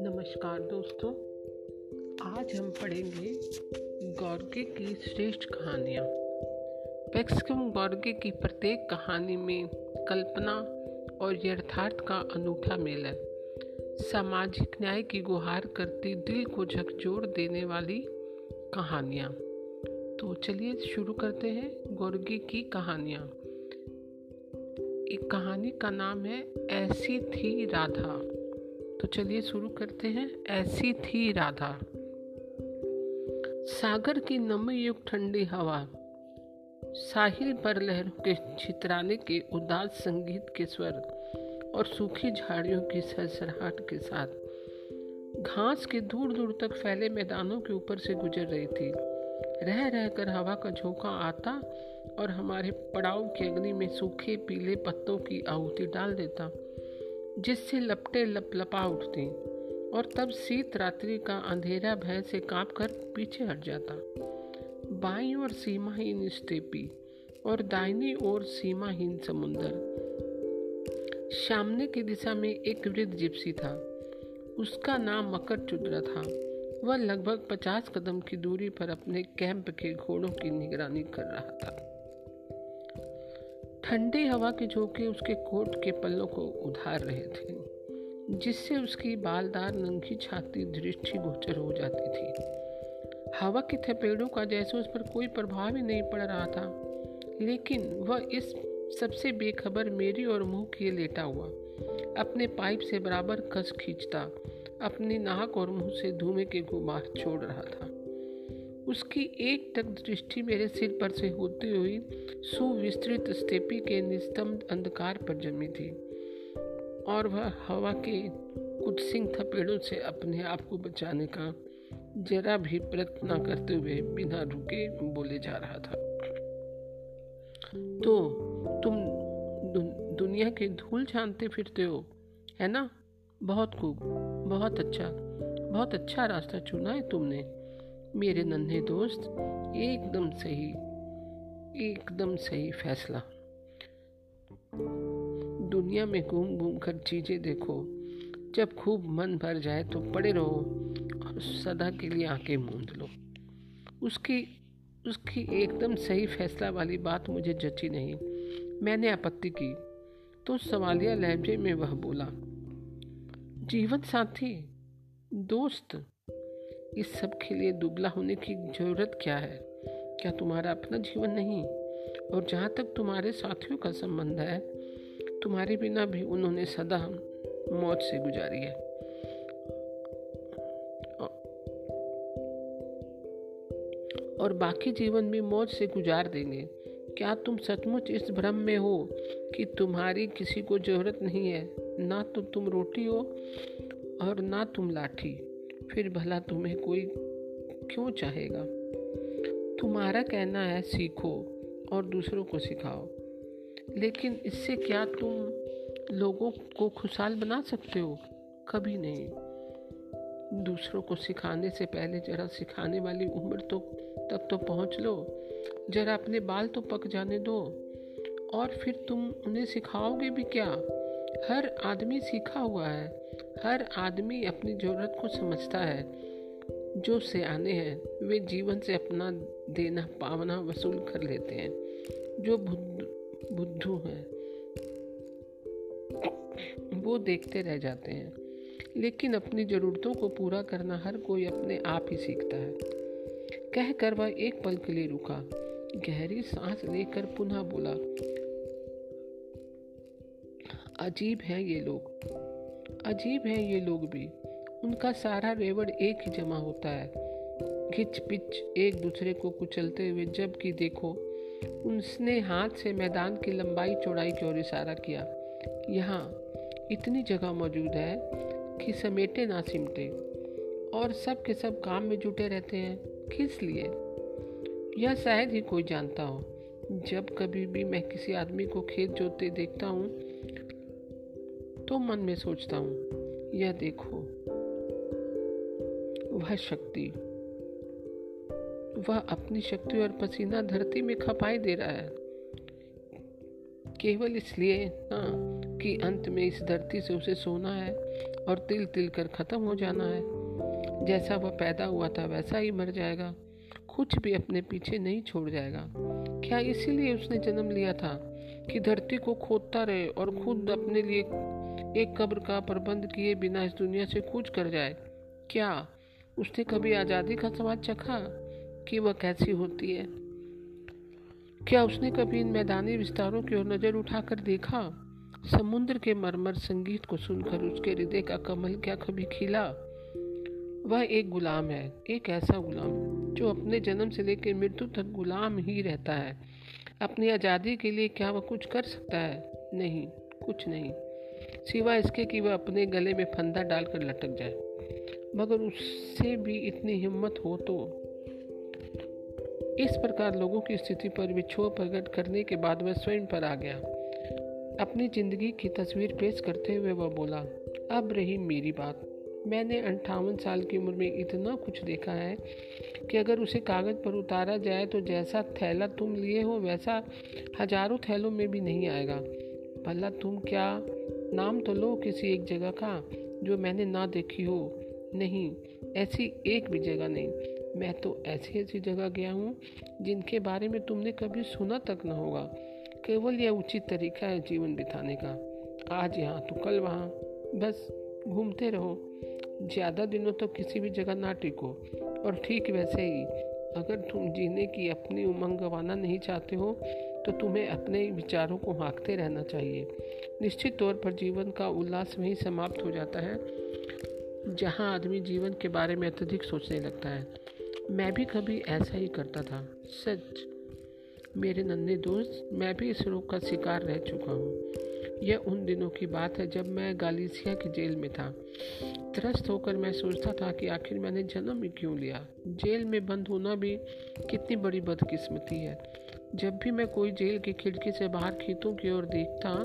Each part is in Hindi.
नमस्कार दोस्तों, आज हम पढ़ेंगे गौरगे की श्रेष्ठ कहानियाँ। पैक्सकम गौरगे की प्रत्येक कहानी में कल्पना और यथार्थ का अनूठा मेल है। सामाजिक न्याय की गुहार करती दिल को झकझोर देने वाली कहानियाँ। तो चलिए शुरू करते हैं गोरगी की कहानियाँ। एक कहानी का नाम है, ऐसी थी राधा। तो चलिए शुरू करते हैं, ऐसी थी राधा। सागर की नमयुक्त ठंडी हवा, साहिल पर लहरों के छितराने के उदास संगीत के स्वर और सूखी झाड़ियों की सरसराहट के साथ, घास के दूर दूर तक फैले मैदानों के ऊपर से गुजर रही थी। रह रहकर हवा का झोंका आता और हमारे पड़ाव की अग्नि में सूखे पीले पत्तों की आहुति डाल देता, जिससे लपटे लप लपा उठती और तब शीत रात्रि का अंधेरा भय से काँप कर पीछे हट जाता। बाई और सीमाहीन स्टेपी और दाहिनी ओर सीमाहीन समुंदर। सामने की दिशा में एक वृद्ध जिप्सी था। उसका नाम मकर चुद्रा था। वह लगभग पचास कदम की दूरी पर अपने कैंप के घोड़ों की निगरानी कर रहा था। ठंडी हवा के झोंके उसके कोट के पल्लों को उधार रहे थे, जिससे उसकी बालदार नंगी छाती दृष्टि गोचर हो जाती थी। हवा के थपेड़ों का जैसे उस पर कोई प्रभाव ही नहीं पड़ रहा था, लेकिन वह इस सबसे बेखबर मेरी और मुँह किए लेटा हुआ, अपने पाइप से बराबर कस खींचता, अपनी नाक और मुँह से धुएँ के गुबार छोड़ रहा था। उसकी एक तक दृष्टि मेरे सिर पर से होती हुई सुविस्तृत स्टेपी के निस्तंभ अंधकार पर जमी थी। और वह हवा के कुछ सिंह थपेड़ों से अपने आप को बचाने का जरा भी प्रयत्न करते हुए बिना रुके बोले जा रहा था। तो तुम दुनिया के धूल छानते फिरते हो, है ना? बहुत खूब, बहुत अच्छा बहुत अच्छा रास्ता चुना है तुमने। मेरे नन्हे दोस्त, एकदम सही एकदम सही फैसला। दुनिया में घूम घूम कर चीज़ें देखो। जब खूब मन भर जाए तो पड़े रहो और सदा के लिए आँखें मूंद लो। उसकी उसकी एकदम सही फैसला वाली बात मुझे जची नहीं। मैंने आपत्ति की तो सवालिया लहजे में वह बोला जीवन साथी दोस्त इस सब के लिए दुबला होने की ज़रूरत क्या है? क्या तुम्हारा अपना जीवन नहीं? और जहाँ तक तुम्हारे साथियों का संबंध है, तुम्हारे बिना भी उन्होंने सदा मौत से गुजारी है। और बाकी जीवन भी मौत से गुजार देंगे। क्या तुम सचमुच इस भ्रम में हो कि तुम्हारी किसी को ज़रूरत नहीं है? ना तो तुम रोटी हो और ना तुम लाठी। फिर भला तुम्हें कोई क्यों चाहेगा? तुम्हारा कहना है, सीखो और दूसरों को सिखाओ। लेकिन इससे क्या तुम लोगों को खुशहाल बना सकते हो? कभी नहीं। दूसरों को सिखाने से पहले जरा सिखाने वाली उम्र तो तक तो पहुँच लो। जरा अपने बाल तो पक जाने दो। और फिर तुम उन्हें सिखाओगे भी क्या? हर आदमी सीखा हुआ है। हर आदमी अपनी ज़रूरत को समझता है। जो से आने हैं, वे जीवन से अपना देना, पावना वसूल कर लेते हैं। जो बुद्धू हैं, वो देखते रह जाते हैं। लेकिन अपनी ज़रूरतों को पूरा करना हर कोई अपने आप ही सीखता है। कहकर वह एक पल के लिए रुका। गहरी सांस लेकर पुनः बोला अजीब है ये लोग। अजीब है ये लोग भी। उनका सारा रेवड़ एक ही जमा होता है। खिच पिच एक दूसरे को कुचलते हुए जब कि देखो उसने हाथ से मैदान की लंबाई चौड़ाई की ओर इशारा किया। यहाँ इतनी जगह मौजूद है कि समेटे ना सिमटे। और सब के सब काम में जुटे रहते हैं। किस लिए? यह शायद ही कोई जानता हो। जब कभी भी मैं किसी आदमी को खेत जोतते देखता हूँ तो मन में सोचता हूँ, यह देखो। वह शक्ति, वह अपनी शक्ति और पसीना धरती में खपाई दे रहा है। केवल इसलिए ना कि अंत में इस धरती से उसे सोना है और तिल तिल कर ख़त्म हो जाना है। जैसा वह पैदा हुआ था, वैसा ही मर जाएगा। कुछ भी अपने पीछे नहीं छोड़ जाएगा। क्या इसीलिए उसने जन्म लिया था कि धरती को खोदता रहे और खुद अपने लिए एक कब्र का प्रबंध किए बिना इस दुनिया से कूच कर जाए। क्या उसने कभी आज़ादी का स्वाद चखा कि वह कैसी होती है? क्या उसने कभी इन मैदानी विस्तारों की ओर नज़र उठाकर देखा? समुद्र के मरमर संगीत को सुनकर उसके हृदय का कमल क्या कभी खिला? वह एक गुलाम है, एक ऐसा गुलाम जो अपने जन्म से लेकर मृत्यु तक गुलाम ही रहता है। अपनी आज़ादी के लिए क्या वह कुछ कर सकता है? नहीं, कुछ नहीं। सिवा इसके कि वह अपने गले में फंदा डालकर लटक जाए। मगर उससे भी इतनी हिम्मत हो तो इस प्रकार लोगों की स्थिति पर विक्षोभ प्रकट करने के बाद वह स्वयं पर आ गया। अपनी ज़िंदगी की तस्वीर पेश करते हुए वह बोला, अब रही मेरी बात। मैंने अंठावन साल की उम्र में इतना कुछ देखा है कि अगर उसे कागज़ पर उतारा जाए तो जैसा थैला तुम लिए हो, वैसा हज़ारों थैलों में भी नहीं आएगा। भला तुम क्या नाम तो लो किसी एक जगह का, जो मैंने ना देखी हो। नहीं, ऐसी एक भी जगह नहीं। मैं तो ऐसी ऐसी जगह गया हूँ, जिनके बारे में तुमने कभी सुना तक ना होगा। केवल यह उचित तरीका है जीवन बिताने का। आज यहाँ तो कल वहाँ। बस, घूमते रहो। ज़्यादा दिनों तो किसी भी जगह ना टिको। और ठीक वैसे ही, अगर तुम जीने की अपनी उमंग गंवाना नहीं चाहते हो तो तुम्हें अपने विचारों को हाँकते रहना चाहिए। निश्चित तौर पर जीवन का उल्लास वहीं समाप्त हो जाता है, जहाँ आदमी जीवन के बारे में अत्यधिक सोचने लगता है। मैं भी कभी ऐसा ही करता था। सच, मेरे नन्हे दोस्त, मैं भी इस रोग का शिकार रह चुका हूँ। यह उन दिनों की बात है जब मैं गालिसिया की जेल में था। त्रस्त होकर मैं सोचता था कि आखिर मैंने जन्म ही क्यों लिया? जेल में बंद होना भी कितनी बड़ी बदकिस्मती है। जब भी मैं कोई जेल की खिड़की से बाहर खेतों की ओर देखता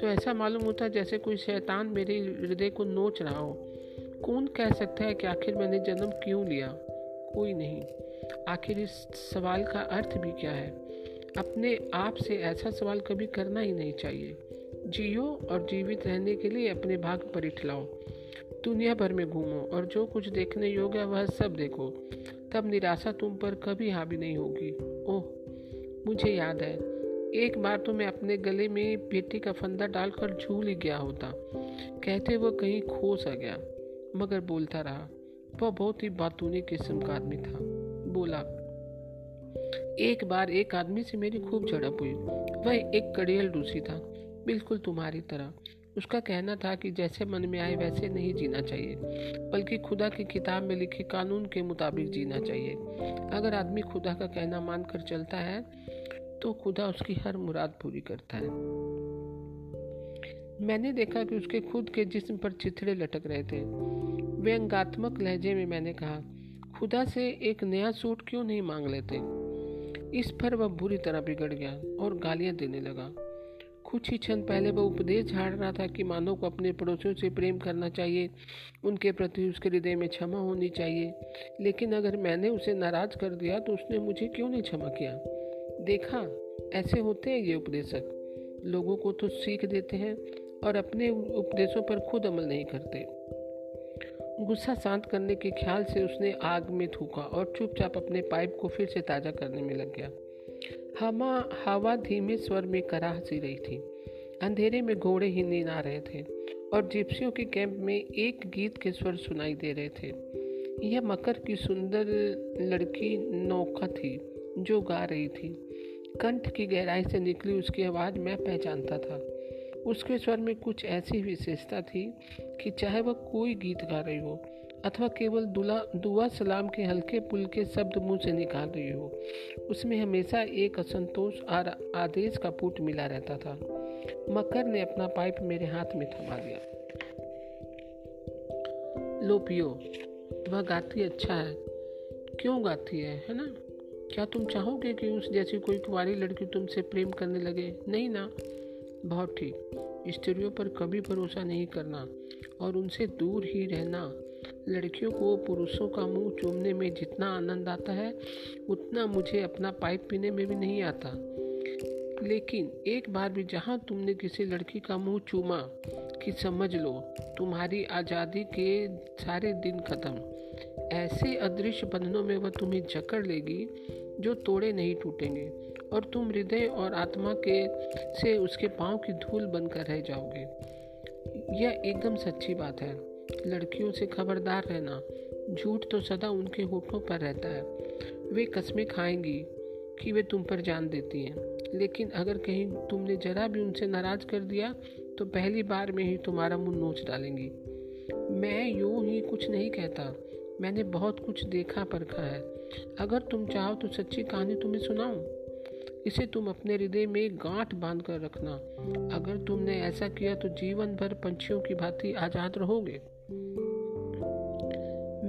तो ऐसा मालूम होता जैसे कोई शैतान मेरे हृदय को नोच रहा हो। कौन कह सकता है कि आखिर मैंने जन्म क्यों लिया? कोई नहीं। आखिर इस सवाल का अर्थ भी क्या है? अपने आप से ऐसा सवाल कभी करना ही नहीं चाहिए। जियो और जीवित रहने के लिए अपने भाग पर इठलाओ दुनिया भर में घूमो और जो कुछ देखने योग्य वह सब देखो। तब निराशा तुम पर कभी हावी नहीं होगी। ओह! मुझे याद है। एक बार तो मैं अपने गले में बेटी का फंदा डालकर झूल ही गया होता। कहते वह कहीं खो सा गया। मगर बोलता रहा, वह बहुत ही बातूनी किस्म का आदमी था। बोला, एक बार एक आदमी से मेरी खूब झड़प हुई। वह एक कड़ियल रूसी था, बिल्कुल तुम्हारी तरह। उसका कहना था कि जैसे मन में आए वैसे नहीं जीना चाहिए, बल्कि खुदा की किताब में लिखे कानून के मुताबिक जीना चाहिए। अगर आदमी खुदा का कहना मानकर चलता है तो खुदा उसकी हर मुराद पूरी करता है। मैंने देखा कि उसके खुद के जिस्म पर चिथड़े लटक रहे थे। व्यंगात्मक लहजे में मैंने कहा, खुदा से एक नया सूट क्यों नहीं मांग लेते? इस पर वह बुरी तरह बिगड़ गया और गालियाँ देने लगा। कुछ ही क्षण पहले वह उपदेश झाड़ रहा था कि मानव को अपने पड़ोसियों से प्रेम करना चाहिए, उनके प्रति उसके हृदय में क्षमा होनी चाहिए। लेकिन अगर मैंने उसे नाराज़ कर दिया तो उसने मुझे क्यों नहीं क्षमा किया? देखा, ऐसे होते हैं ये उपदेशक। लोगों को तो सीख देते हैं और अपने उपदेशों पर खुद अमल नहीं करते। गुस्सा शांत करने के ख्याल से उसने आग में थूका और चुपचाप अपने पाइप को फिर से ताज़ा करने में लग गया। हवा हवा धीमे स्वर में कराह सी रही थी। अंधेरे में घोड़े ही नींद आ रहे थे और जिप्सियों के कैंप में एक गीत के स्वर सुनाई दे रहे थे। यह मकर की सुंदर लड़की नौका थी जो गा रही थी। कंठ की गहराई से निकली उसकी आवाज़ मैं पहचानता था। उसके स्वर में कुछ ऐसी विशेषता थी कि चाहे वह कोई गीत गा रही हो, अथवा केवल दुला दुआ सलाम के हल्के पुल के शब्द मुँह से निकाल रही हो, उसमें हमेशा एक असंतोष और आदेश का पुट मिला रहता था। मकर ने अपना पाइप मेरे हाथ में थमा दिया लो पियो, वह गाती अच्छा है। क्यों गाती है है ना? क्या तुम चाहोगे कि उस जैसी कोई कुंवारी लड़की तुमसे प्रेम करने लगे? नहीं ना। बहुत ठीक। स्त्रियों पर कभी भरोसा नहीं करना और उनसे दूर ही रहना। लड़कियों को पुरुषों का मुँह चूमने में जितना आनंद आता है, उतना मुझे अपना पाइप पीने में भी नहीं आता। लेकिन एक बार भी जहाँ तुमने किसी लड़की का मुँह चूमा कि समझ लो, तुम्हारी आज़ादी के सारे दिन खत्म। ऐसे अदृश्य बंधनों में वह तुम्हें जकड़ लेगी, जो तोड़े नहीं टूटेंगे, और तुम हृदय और आत्मा के से उसके पाँव की धूल बनकर रह जाओगे। यह एकदम सच्ची बात है। लड़कियों से खबरदार रहना, झूठ तो सदा उनके होठों पर रहता है। वे कस्में खाएँगी कि वे तुम पर जान देती हैं। लेकिन अगर कहीं तुमने जरा भी उनसे नाराज़ कर दिया तो पहली बार में ही तुम्हारा मुँह नोच डालेंगी। मैं यूँ ही कुछ नहीं कहता। मैंने बहुत कुछ देखा परखा है। अगर तुम चाहो तो सच्ची कहानी तुम्हें सुनाऊं। इसे तुम अपने हृदय में गांठ बाँध कर रखना। अगर तुमने ऐसा किया तो जीवन भर पंछियों की भांति आज़ाद रहोगे।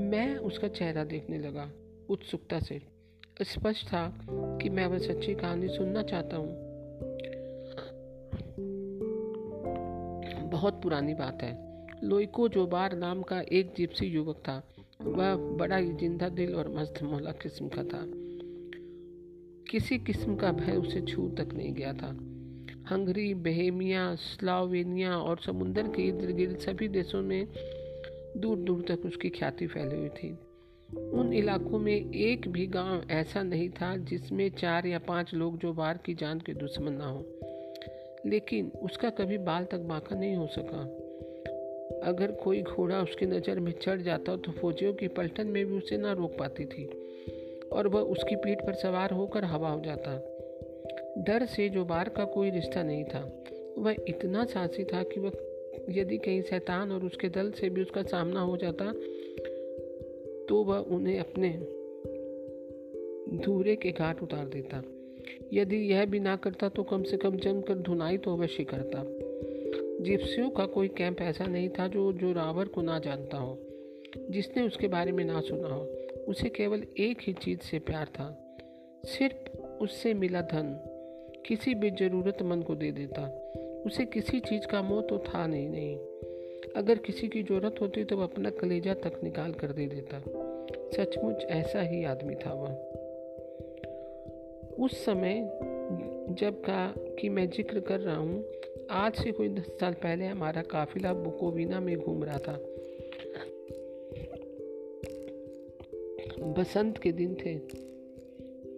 मैं उसका चेहरा देखने लगा, उत्सुकता से। स्पष्ट था कि मैं वह सच्ची कहानी सुनना चाहता हूँ। बहुत पुरानी बात है। लोइको जोबार नाम का एक जिप्सी युवक था। वह बड़ा ही ज़िंदा दिल और मस्त मोहला किस्म का था। किसी किस्म का भय उसे छू तक नहीं गया था। हंगरी, बहेमिया, स्लावेनिया और समुंदर के इर्द गिर्द सभी देशों में दूर दूर तक उसकी ख्याति फैली हुई थी। उन इलाकों में एक भी गाँव ऐसा नहीं था जिसमें चार या पाँच लोग जो बार की जान के दुश्मन ना हो। लेकिन उसका कभी बाल तक बांका नहीं हो सका। अगर कोई घोड़ा उसकी नज़र में चढ़ जाता तो फौजियों की पलटन में भी उसे ना रोक पाती थी, और वह उसकी पीठ पर सवार होकर हवा हो जाता। डर से जो बार का कोई रिश्ता नहीं था, वह इतना साहसी था कि वह यदि कहीं शैतान और उसके दल से भी उसका सामना हो जाता तो वह उन्हें अपने धूरे के घाट उतार देता। यदि यह भी ना करता तो कम से कम जमकर धुनाई तो अवश्य करता। जिप्सियों का कोई कैंप ऐसा नहीं था जो जो रावर को ना जानता हो, जिसने उसके बारे में ना सुना हो। उसे केवल एक ही चीज़ से प्यार था, सिर्फ़ उससे मिला धन। किसी भी ज़रूरतमंद को दे देता। उसे किसी चीज़ का मोह तो था नहीं नहीं। अगर किसी की ज़रूरत होती तो वह अपना कलेजा तक निकाल कर दे देता। सचमुच ऐसा ही आदमी था वह। उस समय जब का कि मैं ज़िक्र कर रहा हूँ आज से कोई दस साल पहले हमारा काफिला बुकोविना में घूम रहा था। बसंत के दिन थे।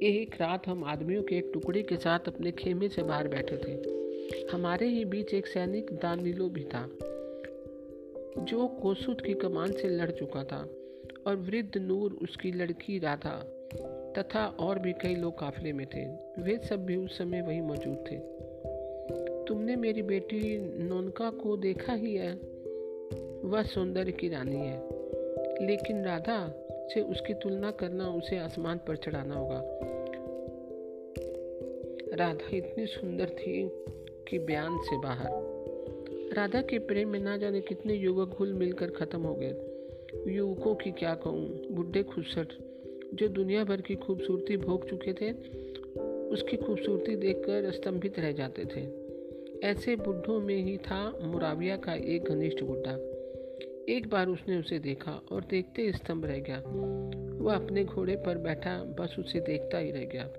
एक रात हम आदमियों के एक टुकड़े के साथ अपने खेमे से बाहर बैठे थे। हमारे ही बीच एक सैनिक दानिलो भी था, जो कोसुद की कमान से लड़ चुका था और वृद्ध नूर उसकी लड़की राधा तथा और भी कई लोग काफिले में थे। वे सब भी उस समय वहीं मौजूद थे। तुमने मेरी बेटी नोनका को देखा ही है। वह सौंदर्य की रानी है। लेकिन राधा से उसकी तुलना करना, उसे आसमान पर चढ़ाना होगा। राधा इतनी सुंदर थी कि बयान से बाहर। राधा के प्रेम में ना जाने कितने युवक घुल मिलकर खत्म हो गए। युवकों की क्या कहूँ? बुढ़े खुसट जो दुनिया भर की खूबसूरती भोग चुके थे, उसकी खूबसूरती देखकर स्तंभित रह जाते थे। ऐसे बुढ़ों में ही था मुराविया का एक घनिष्ठ बुढ़ा एक बार उसने उसे देखा और देखते स्तंभ रह गया। वह अपने घोड़े पर बैठा, बस उसे देखता ही रह गया।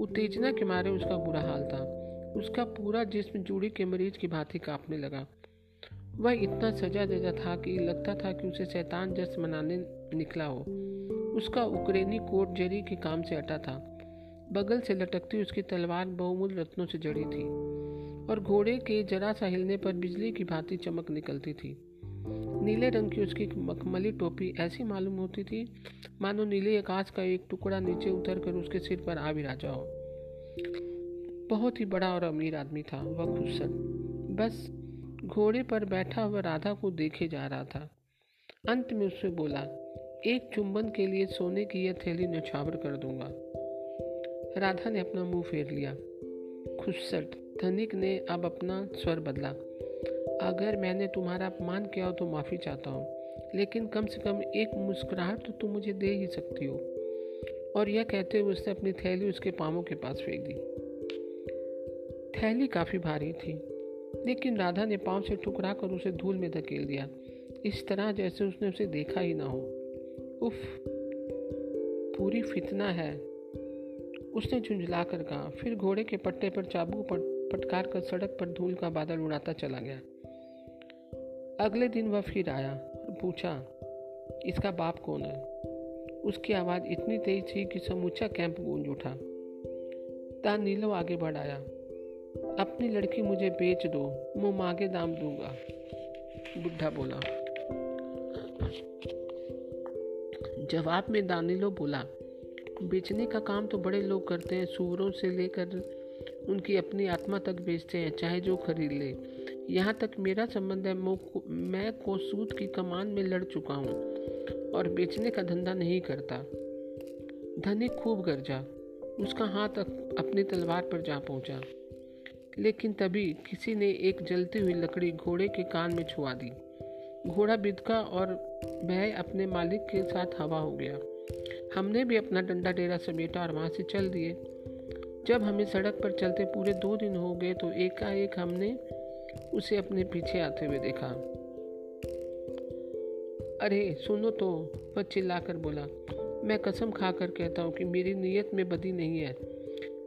उत्तेजना के मारे उसका बुरा हाल था। उसका पूरा जिस्म जूड़ी के मरीज़ की भांति कांपने लगा। वह इतना सजा दजा था कि लगता था कि उसे शैतान जस मनाने निकला हो। उसका उक्रेनी कोट जरी के काम से अटा था। बगल से लटकती उसकी तलवार बहुमूल्य रत्नों से जड़ी थी। और घोड़े के जरा सा हिलने पर बिजली की भांति चमक निकलती थी। नीले रंग की उसकी मखमली टोपी ऐसी मालूम होती थी, मानो नीले आकाश का एक टुकड़ा नीचे उतर कर उसके सिर पर आ भी राजा हो बहुत ही बड़ा और अमीर आदमी था, वह खुशर बस घोड़े पर बैठा हुआ राधा को देखे जा रहा था। अंत में उससे बोला, एक चुंबन के लिए सोने की यह थैली नछावर कर दूँगा। राधा ने अपना मुँह फेर लिया। खुशट धनिक ने अब अपना स्वर बदला। अगर मैंने तुम्हारा अपमान किया हो तो माफ़ी चाहता हूँ, लेकिन कम से कम एक मुस्कुराहट तो तुम मुझे दे ही सकती हो। और यह कहते हुए उसने अपनी थैली उसके पामों के पास फेंक दी। थैली काफ़ी भारी थी, लेकिन राधा ने पाँव से ठुकरा कर उसे धूल में धकेल दिया। इस तरह जैसे उसने उसे देखा ही ना हो। उफ, पूरी फितना है, उसने झुंझला कर कहा। फिर घोड़े के पट्टे पर चाबू पटकार कर सड़क पर धूल का बादल उड़ाता चला गया। अगले दिन वह फिर आया और पूछा, इसका बाप कौन है? उसकी आवाज़ इतनी तेज थी कि समूचा कैंप गूंज उठा। ता नीलो आगे बढ़ाया, अपनी लड़की मुझे बेच दो, मुँह मांगे दाम दूँगा। बुढ़ा बोला। जवाब में दानिलो बोला, बेचने का काम तो बड़े लोग करते हैं, सूरों से लेकर उनकी अपनी आत्मा तक बेचते हैं, चाहे जो खरीद ले। यहाँ तक मेरा संबंध है, मैं कोसूद की कमान में लड़ चुका हूँ और बेचने का धंधा नहीं करता। धनिक खूब गरजा, उसका हाथ अपनी तलवार पर जा पहुँचा। लेकिन तभी किसी ने एक जलती हुई लकड़ी घोड़े के कान में छुआ दी। घोड़ा बिदका और वह अपने मालिक के साथ हवा हो गया। हमने भी अपना डंडा डेरा समेटा और वहाँ से चल दिए। जब हमें सड़क पर चलते पूरे दो दिन हो गए तो एकाएक हमने उसे अपने पीछे आते हुए देखा। अरे, सुनो तो वह चिल्लाकर बोला, मैं कसम खाकर कहता हूँ कि मेरी नीयत में बदी नहीं है।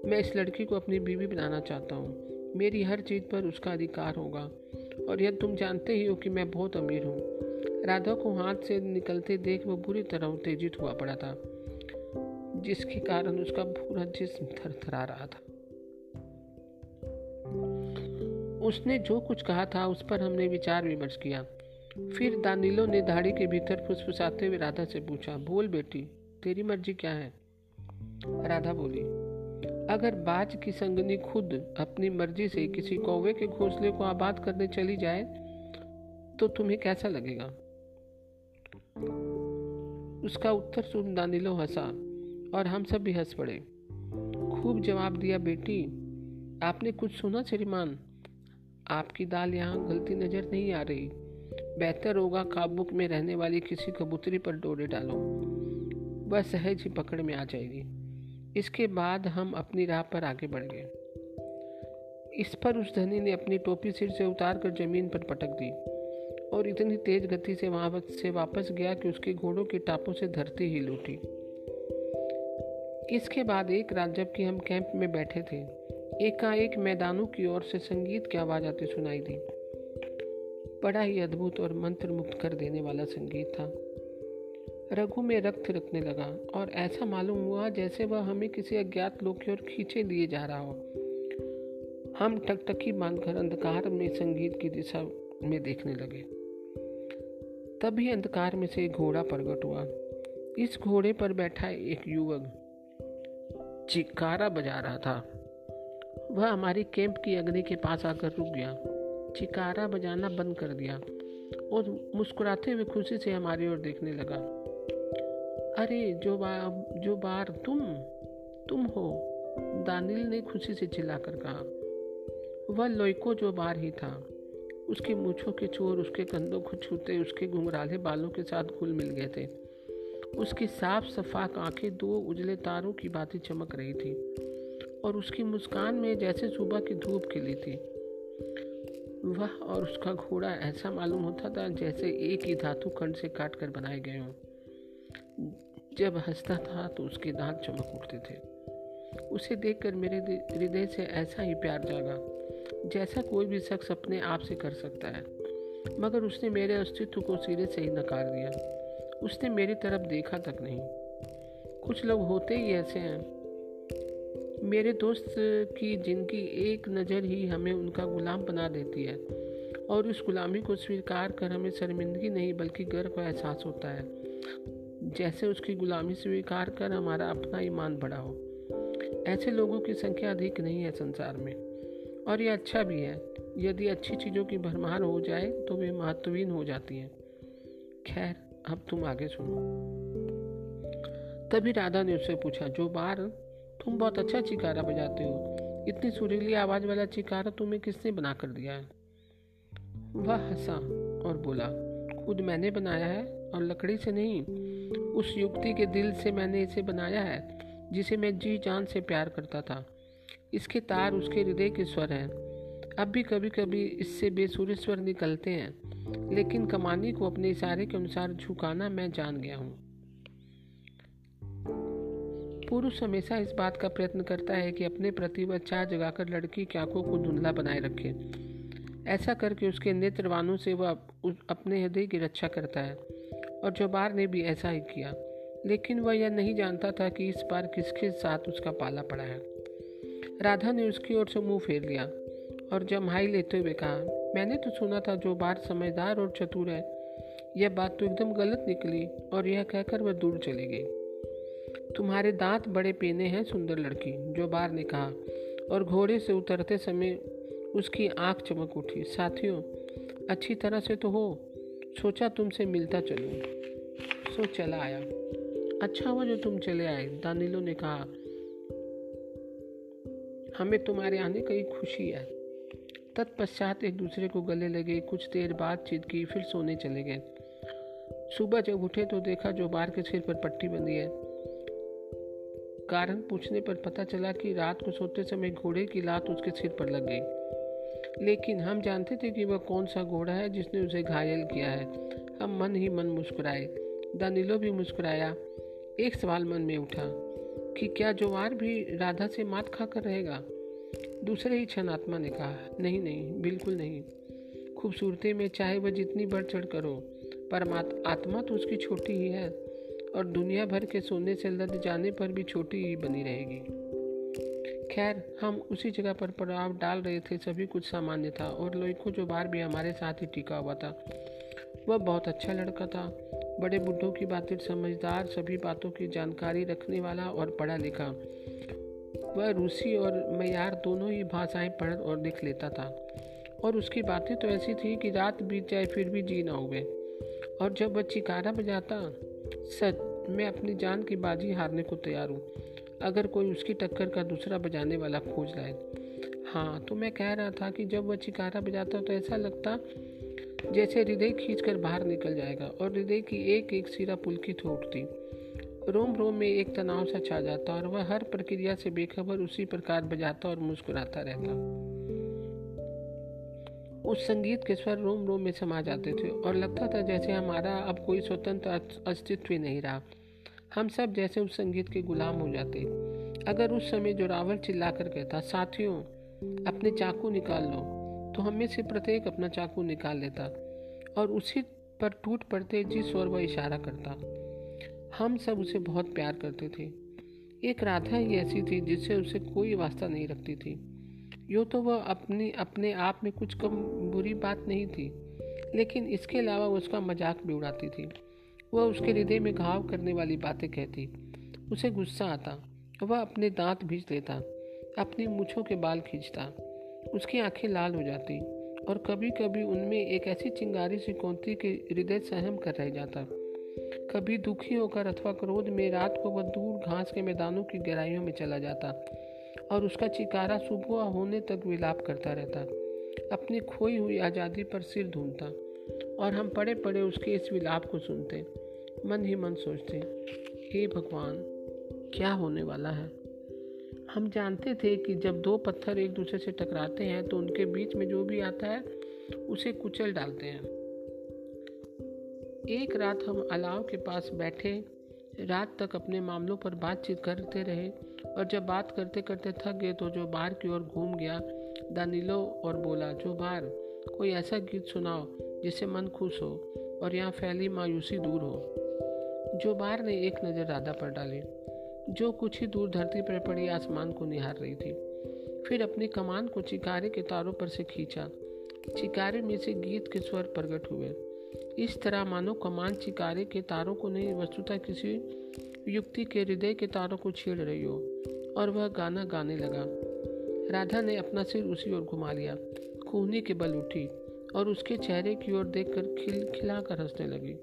मैं इस लड़की को अपनी बीवी बनाना चाहता हूँ। मेरी हर चीज़ पर उसका अधिकार होगा। और यह तुम जानते ही हो कि मैं बहुत अमीर हूँ। राधा को हाथ से निकलते देख वह बुरी तरह उत्तेजित हुआ पड़ा था। जिसके कारण उसका पूरा जिस्म थरथरा रहा था। उसने जो कुछ कहा था, उस पर हमने विचार विमर्श किया। फिर दानिलो ने दाढ़ी के भीतर फुसफुसाते हुए राधा से पूछा, बोल बेटी, तेरी मर्ज़ी क्या है? राधा बोली, अगर बाज की संगनी खुद अपनी मर्ज़ी से किसी कौवे के घोंसले को आबाद करने चली जाए तो तुम्हें कैसा लगेगा? उसका उत्तर सुन दानिलो हंसा। और हम सब भी हंस पड़े। खूब जवाब दिया, बेटी, आपने कुछ सुना श्रीमान आपकी दाल यहाँ गलती नज़र नहीं आ रही। बेहतर होगा काबुक में रहने वाली किसी कबूतरी पर डोरे डालो। वह सहज ही पकड़ में आ जाएगी। इसके बाद हम अपनी राह पर आगे बढ़ गए इस पर उस धनी ने अपनी टोपी सिर से उतार कर ज़मीन पर पटक दी और इतनी तेज गति से वहाँ से वापस गया कि उसके घोड़ों के टापों से धरती ही लूटी। इसके बाद एक रात जबकि हम कैंप में बैठे थे, एकाएक मैदानों की ओर से संगीत की आवाज़ आती सुनाई दी। बड़ा ही अद्भुत और मंत्र मुक्त कर देने वाला संगीत था। रघु में रक्त रखने लगा और ऐसा मालूम हुआ जैसे वह हमें किसी अज्ञात लोक की ओर खींचे लिए जा रहा हो। हम टकटकी बांधकर अंधकार में संगीत की दिशा में देखने लगे। तभी अंधकार में से एक घोड़ा प्रकट हुआ। इस घोड़े पर बैठा एक युवक चिकारा बजा रहा था। वह हमारी कैंप की अग्नि के पास आकर रुक गया। चिकारा बजाना बंद कर दिया और मुस्कुराते हुए खुशी से हमारी ओर देखने लगा। अरे, जो बार जो बार तुम तुम हो, दानिल ने खुशी से चिल्लाकर कहा। वह लोइको जो बार ही था, उसके मूछों के चोर, उसके कंधों को छूते, उसके घुंघराले बालों के साथ घुल मिल गए थे। उसकी साफ़ सफाक आँखें दो उजले तारों की बातें चमक रही थी और उसकी मुस्कान में जैसे सुबह की धूप खिली थी। वह और उसका घोड़ा ऐसा मालूम होता था जैसे एक ही धातु खंड से काट कर बनाए गए हों। जब हंसता था तो उसके दांत चमक उठते थे। उसे देखकर मेरे हृदय से ऐसा ही प्यार जागा, जैसा कोई भी शख्स अपने आप से कर सकता है। मगर उसने मेरे अस्तित्व को सिरे से ही नकार दिया। उसने मेरी तरफ़ देखा तक नहीं। कुछ लोग होते ही ऐसे हैं। मेरे दोस्त की जिनकी एक नज़र ही हमें उनका गुलाम बना देती है, और उस गुलामी को स्वीकार कर हमें शर्मिंदगी नहीं, बल्कि गर्व का एहसास होता है। जैसे उसकी गुलामी स्वीकार कर हमारा अपना ईमान बढ़ा हो। ऐसे लोगों की संख्या अधिक नहीं है संसार में, और ये अच्छा भी है। यदि अच्छी चीज़ों की भरमार हो जाए तो वे महत्वहीन हो जाती हैं। खैर अब तुम आगे सुनो। तभी राधा ने उससे पूछा, जो बार तुम बहुत अच्छा चिकारा बजाते हो, इतनी सुरीली आवाज़ वाला चिकारा तुम्हें किसने बना कर दिया है? वह हंसा और बोला, खुद मैंने बनाया है और लकड़ी से नहीं, उस युक्ति के दिल से मैंने इसे बनाया है, जिसे मैं जी जान से प्यार करता था। इसके तार उसके हृदय के स्वर हैं। अब भी कभी कभी इससे बेसुरे स्वर निकलते हैं, लेकिन कमानी को अपने इशारे के अनुसार झुकाना मैं जान गया हूँ। पुरुष हमेशा इस बात का प्रयत्न करता है कि अपने प्रति वह चाह जगाकर लड़की की आँखों को धुंधला बनाए रखे। ऐसा करके उसके नेत्रवानों से वह अपने हृदय की रक्षा करता है, और जोबार ने भी ऐसा ही किया। लेकिन वह यह नहीं जानता था कि इस बार किसके साथ उसका पाला पड़ा है। राधा ने उसकी ओर से मुँह फेर लिया। और जमहाई लेते हुए कहा, मैंने तो सुना था जो बार समझदार और चतुर है, यह बात तो एकदम गलत निकली और यह कहकर वह दूर चली गई। तुम्हारे दांत बड़े पीने हैं, सुंदर लड़की, जो बार ने कहा, और घोड़े से उतरते समय उसकी आँख चमक उठी, साथियों, अच्छी तरह से तो हो, सोचा तुमसे मिलता चलूँ। सो चला आया। अच्छा हुआ जो तुम चले आए, दानिलो ने कहा, हमें तुम्हारे आने की खुशी है। तत्पश्चात एक दूसरे को गले लगे। कुछ देर बातचीत की, फिर सोने चले गए। सुबह जब उठे तो देखा जो बार के सिर पर पट्टी बंधी है। कारण पूछने पर पता चला कि रात को सोते समय घोड़े की लात उसके सिर पर लग गई। लेकिन हम जानते थे कि वह कौन सा घोड़ा है जिसने उसे घायल किया है। हम मन ही मन मुस्कुराए। दानिलो भी मुस्कुराया। एक सवाल मन में उठा कि क्या जोवार भी राधा से मात खाकर रहेगा? दूसरे ही क्षण आत्मा ने कहा, नहीं नहीं, बिल्कुल नहीं। खूबसूरती में चाहे वह जितनी बढ़ चढ़ करो, पर आत्मा तो उसकी छोटी ही है और दुनिया भर के सोने से लद जाने पर भी छोटी ही बनी रहेगी। खैर, हम उसी जगह पर प्रभाव डाल रहे थे, सभी कुछ सामान्य था और लोइको जो बार भी हमारे साथ ही टिका हुआ था। वह बहुत अच्छा लड़का था, बड़े बुढ़ों की बातें समझदार, सभी बातों की जानकारी रखने वाला और पढ़ा लिखा। वह रूसी और मैार दोनों ही भाषाएँ पढ़ और लिख लेता था। और उसकी बातें तो ऐसी थी कि रात बीत जाए, फिर भी जी ना हुए। और जब वह चिकारा बजाता, सच, मैं अपनी जान की बाजी हारने को तैयार हूँ। अगर कोई उसकी टक्कर का दूसरा बजाने वाला खोज लाए। हाँ तो मैं कह रहा था कि जब वह चिकारा बजाता तो ऐसा लगता जैसे हृदय खींचकर बाहर निकल जाएगा और हृदय की एक एक सिरा पुलकित हो उठती। रोम रोम में एक तनाव सा छा जाता और वह हर प्रक्रिया से बेखबर उसी प्रकार बजाता और मुस्कुराता रहता। उस संगीत के स्वर रोम रोम में समा जाते थे और लगता था जैसे हमारा अब कोई स्वतंत्र अस्तित्व ही नहीं रहा। हम सब जैसे उस संगीत के गुलाम हो जाते। अगर उस समय जो रावल चिल्लाकर कहता, साथियों, अपने चाकू निकाल लो तो हमें से प्रत्येक अपना चाकू निकाल लेता और उसी पर टूट पड़ते जिस और वह इशारा करता। हम सब उसे बहुत प्यार करते थे। एक राधा ही ऐसी थी जिससे उसे कोई वास्ता नहीं रखती थी। यो तो वह अपनी, अपने आप में कुछ कम बुरी बात नहीं थी, लेकिन इसके अलावा उसका मज़ाक भी उड़ाती थी। वह उसके हृदय में घाव करने वाली बातें कहती। उसे गुस्सा आता, वह अपने दांत भीज लेता अपनी मूछों के बाल खींचता, उसकी आँखें लाल हो जाती, और कभी कभी उनमें एक ऐसी चिंगारी सी कौनती कि हृदय सहम कर रह जाता। कभी दुखी होकर अथवा क्रोध में रात को वह दूर घास के मैदानों की गहराइयों में चला जाता और उसका चिकारा सुबह होने तक विलाप करता रहता। अपनी खोई हुई आज़ादी पर सिर ढूंढता और हम पड़े पड़े उसके इस विलाप को सुनते, मन ही मन सोचते, हे भगवान, क्या होने वाला है? हम जानते थे कि जब दो पत्थर एक दूसरे से टकराते हैं तो उनके बीच में जो भी आता है, उसे कुचल डालते हैं। एक रात हम अलाव के पास बैठे, रात तक अपने मामलों पर बातचीत करते रहे और जब बात करते करते थक गए तो जो बार की ओर घूम गया, दानिलो और बोला, जो बार कोई ऐसा गीत सुनाओ जिससे मन खुश हो और यहाँ फैली मायूसी दूर हो। जो बार ने एक नज़र राधा पर डाली, जो कुछ ही दूर धरती पर पड़ी आसमान को निहार रही थी। फिर अपनी कमान को चिकारे के तारों पर से खींचा, चिकारे में से गीत के स्वर प्रकट हुए। इस तरह मानो कमान चिकारे के तारों को नहीं, वस्तुतः किसी युक्ति के हृदय के तारों को छेड़ रही हो, और वह गाना गाने लगा। राधा ने अपना सिर उसी ओर घुमा लिया। खूनी के बल उठी, और उसके चेहरे की ओर देखकर खिल खिला कर हंसने लगी।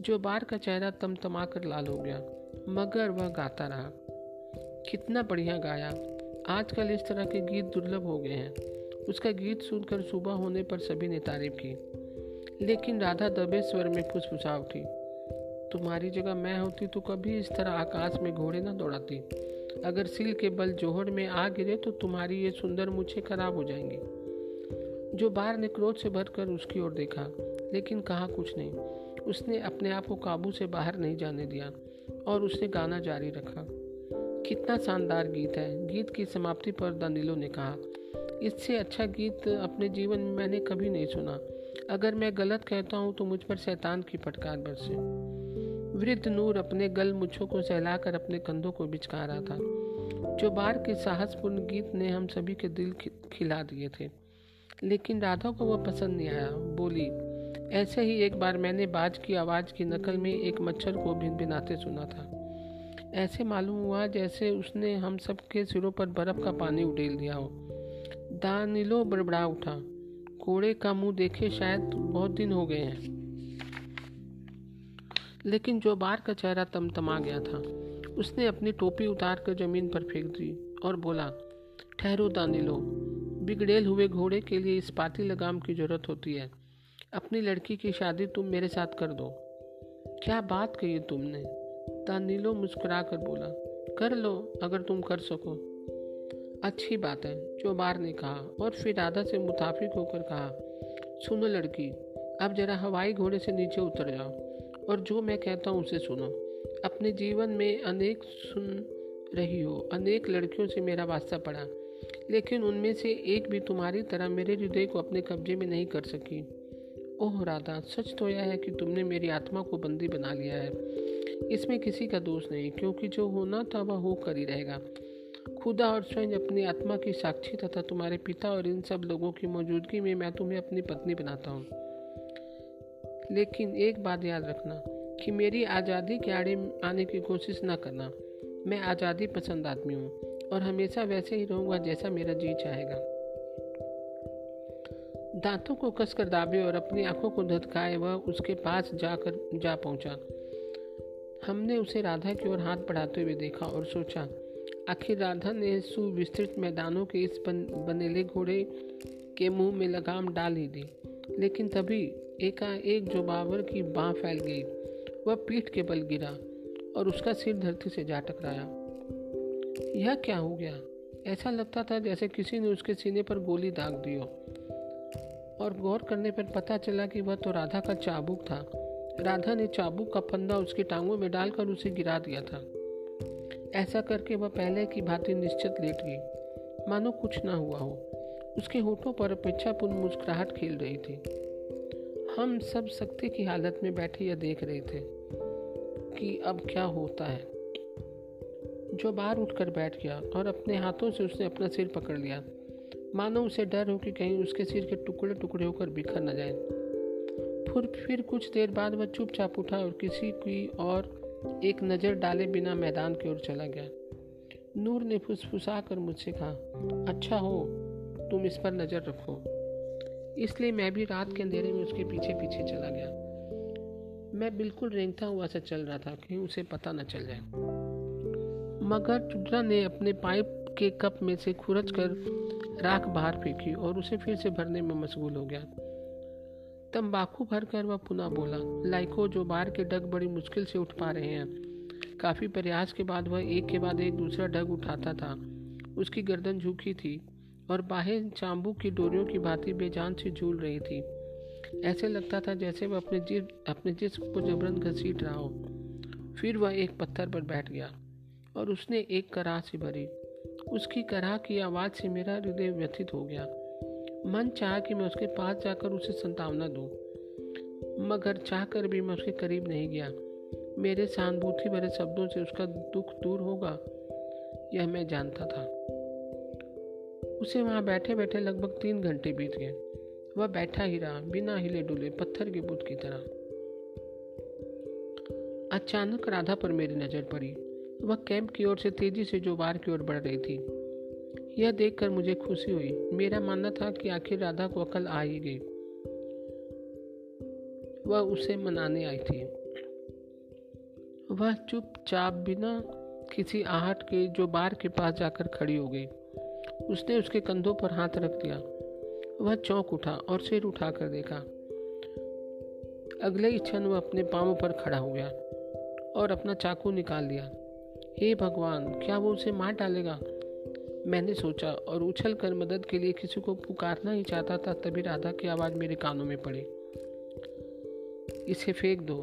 जो बार का चेहरा तमतमा कर लाल हो गया, मगर वह गाता रहा। कितना बढ़िया गाया। आजकल इस तरह के गीत दुर्लभ हो गए हैं। उसका गीत सुनकर सुबह होने पर सभी ने तारीफ़ की। लेकिन राधा दबे स्वर में फुसफुसा उठी तुम्हारी जगह मैं होती तो कभी इस तरह आकाश में घोड़े न दौड़ाती। अगर सिल के बल जोहड़ में आ गिरे तो तुम्हारी ये सुंदर मुझे खराब हो जाएँगी। जो बार ने क्रोध से भरकर उसकी ओर देखा, लेकिन कहा कुछ नहीं। उसने अपने आप को काबू से बाहर नहीं जाने दिया और उसने गाना जारी रखा। कितना शानदार गीत है। गीत की समाप्ति पर दानिलो ने कहा, इससे अच्छा गीत अपने जीवन में मैंने कभी नहीं सुना। अगर मैं गलत कहता हूँ तो मुझ पर शैतान की फटकार बरसे। वृद्ध नूर अपने गल मुछों को सहलाकर अपने कंधों को बिचका रहा था। जो बार के साहसपूर्ण गीत ने हम सभी के दिल खिला दिए थे। लेकिन राधा को वह पसंद नहीं आया। बोली, ऐसे ही एक बार मैंने बाज की आवाज़ की नकल में एक मच्छर को भिन भिनाते सुना था। ऐसे मालूम हुआ जैसे उसने हम सब के सिरों पर बर्फ़ का पानी उडेल दिया हो। दानिलो बड़बड़ा उठा। कोड़े का मुँह देखे शायद बहुत दिन हो गए हैं। लेकिन जो बार का चेहरा तमतमा गया था, उसने अपनी टोपी उतार कर ज़मीन पर फेंक दी और बोला, ठहरो दानिलो, बिगड़ेल हुए घोड़े के लिए इस पाती लगाम की ज़रूरत होती है। अपनी लड़की की शादी तुम मेरे साथ कर दो। क्या बात कही तुमने? दानिलो मुस्कुरा कर बोला, कर लो, अगर तुम कर सको। अच्छी बात है जो बार ने कहा और फिर राधा से मुताफिक होकर कहा, सुनो लड़की, अब जरा हवाई घोड़े से नीचे उतर जाओ और जो मैं कहता हूँ उसे सुनो। अपने जीवन में अनेक सुन रही हो, अनेक लड़कियों से मेरा वास्ता पड़ा, लेकिन उनमें से एक भी तुम्हारी तरह मेरे हृदय को अपने कब्जे में नहीं कर सकी। ओह राधा, सच तो यह है कि तुमने मेरी आत्मा को बंदी बना लिया है। इसमें किसी का दोष नहीं, क्योंकि जो होना था वह हो कर ही रहेगा। खुदा और स्वयं अपनी आत्मा की साक्षी तथा तुम्हारे पिता और इन सब लोगों की मौजूदगी में मैं तुम्हें अपनी पत्नी बनाता हूँ। लेकिन एक बात याद रखना कि मेरी आज़ादी के आड़े आने की कोशिश न करना। मैं आज़ादी पसंद आदमी हूँ और हमेशा वैसे ही रहूँगा जैसा मेरा जी चाहेगा। दांतों को कसकर दाबे और अपनी आँखों को धधकाए, वह उसके पास जाकर जा पहुँचा। हमने उसे राधा की ओर हाथ बढ़ाते हुए देखा और सोचा आखिर राधा ने सुविस्तृत मैदानों के इस बन, बनेले घोड़े के मुँह में लगाम डाल ही दी। लेकिन तभी एकाएक जो बाबर की बाँ फैल गई वह पीठ के बल गिरा और उसका सिर धरती से जा टकराया। यह क्या हो गया? ऐसा लगता था जैसे किसी ने उसके सीने पर गोली दाग दी हो। और गौर करने पर पता चला कि वह तो राधा का चाबुक था। राधा ने चाबुक का फंदा उसकी टांगों में डालकर उसे गिरा दिया था। ऐसा करके वह पहले की भांति निश्चित लेट गई। मानो कुछ ना हुआ हो। उसके होठों पर अपेक्षापूर्ण मुस्कुराहट खेल रही थी। हम सब सख्ती की हालत में बैठे या देख रहे थे कि अब क्या होता है। जो बाहर उठकर बैठ गया और अपने हाथों से उसने अपना सिर पकड़ लिया। मानो उसे डर हो कि कहीं उसके सिर के टुकड़े टुकड़े होकर बिखर न जाए। फिर फिर कुछ देर बाद वह चुपचाप उठा और किसी की और एक नज़र डाले बिना मैदान की ओर चला गया। नूर ने फुसफुसा कर मुझसे कहा अच्छा हो, तुम इस पर नज़र रखो। इसलिए मैं भी रात के अंधेरे में उसके पीछे पीछे चला गया। मैं बिल्कुल रेंगता हुआ सा चल रहा था कहीं उसे पता न चल जाए। मगर चुड्रा ने अपने पाइप के कप में से खुरच कर राख बाहर फेंकी और उसे फिर से भरने में मशगूल हो गया। तम्बाकू भरकर वह पुनः बोला, लाइको, जो बार के डग बड़ी मुश्किल से उठ पा रहे हैं। काफ़ी प्रयास के बाद वह एक के बाद एक दूसरा डग उठाता था। उसकी गर्दन झुकी थी और बाहें चांबू की डोरियों की भांति बेजान से झूल रही थी। ऐसे लगता था जैसे वह अपने जिस अपने जिस्म को जबरन घसीट रहा हो। फिर वह एक पत्थर पर बैठ गया और उसने एक कराह से भरी। उसकी कराह की आवाज़ से मेरा हृदय व्यथित हो गया। मन चाह कि मैं उसके पास जाकर उसे संतावना दूँ, मगर चाह कर भी मैं उसके करीब नहीं गया। मेरे सहानुभूति भरे शब्दों से उसका दुख दूर होगा यह मैं जानता था। उसे वहाँ बैठे बैठे लगभग तीन घंटे बीत गए। वह बैठा ही रहा बिना हिले डुले पत्थर के बुत की तरह। अचानक राधा पर मेरी नज़र पड़ी। वह कैंप की ओर से तेज़ी से जो बार की ओर बढ़ रही थी। यह देखकर मुझे खुशी हुई। मेरा मानना था कि आखिर राधा को अकल आ ही गई। वह उसे मनाने आई थी। वह चुपचाप बिना किसी आहट के जो बार के पास जाकर खड़ी हो गई। उसने उसके कंधों पर हाथ रख दिया वह चौंक उठा और सिर उठाकर देखा। अगले ही क्षण वह अपने पांवों पर खड़ा हो गया और अपना चाकू निकाल लिया हे भगवान, क्या वो उसे मार डालेगा? मैंने सोचा और उछल कर मदद के लिए किसी को पुकारना ही चाहता था, तभी राधा की आवाज़ मेरे कानों में पड़ी। इसे फेंक दो,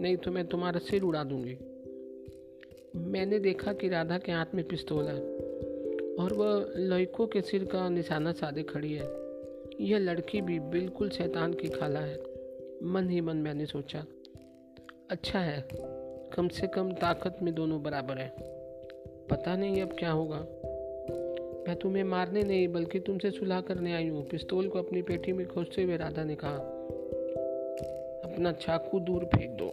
नहीं तो मैं तुम्हारा सिर उड़ा दूँगी। मैंने देखा कि राधा के हाथ में पिस्तौल है और वह लड़कों के सिर का निशाना साधे खड़ी है। यह लड़की भी बिल्कुल शैतान की खाला है, मन ही मन मैंने सोचा। अच्छा है, कम से कम ताकत में दोनों बराबर है। पता नहीं अब क्या होगा। मैं तुम्हें मारने नहीं, बल्कि तुमसे सुलह करने आई हूँ। पिस्तौल को अपनी पेटी में खोजते हुए राधा ने कहा, अपना चाकू दूर फेंक दो।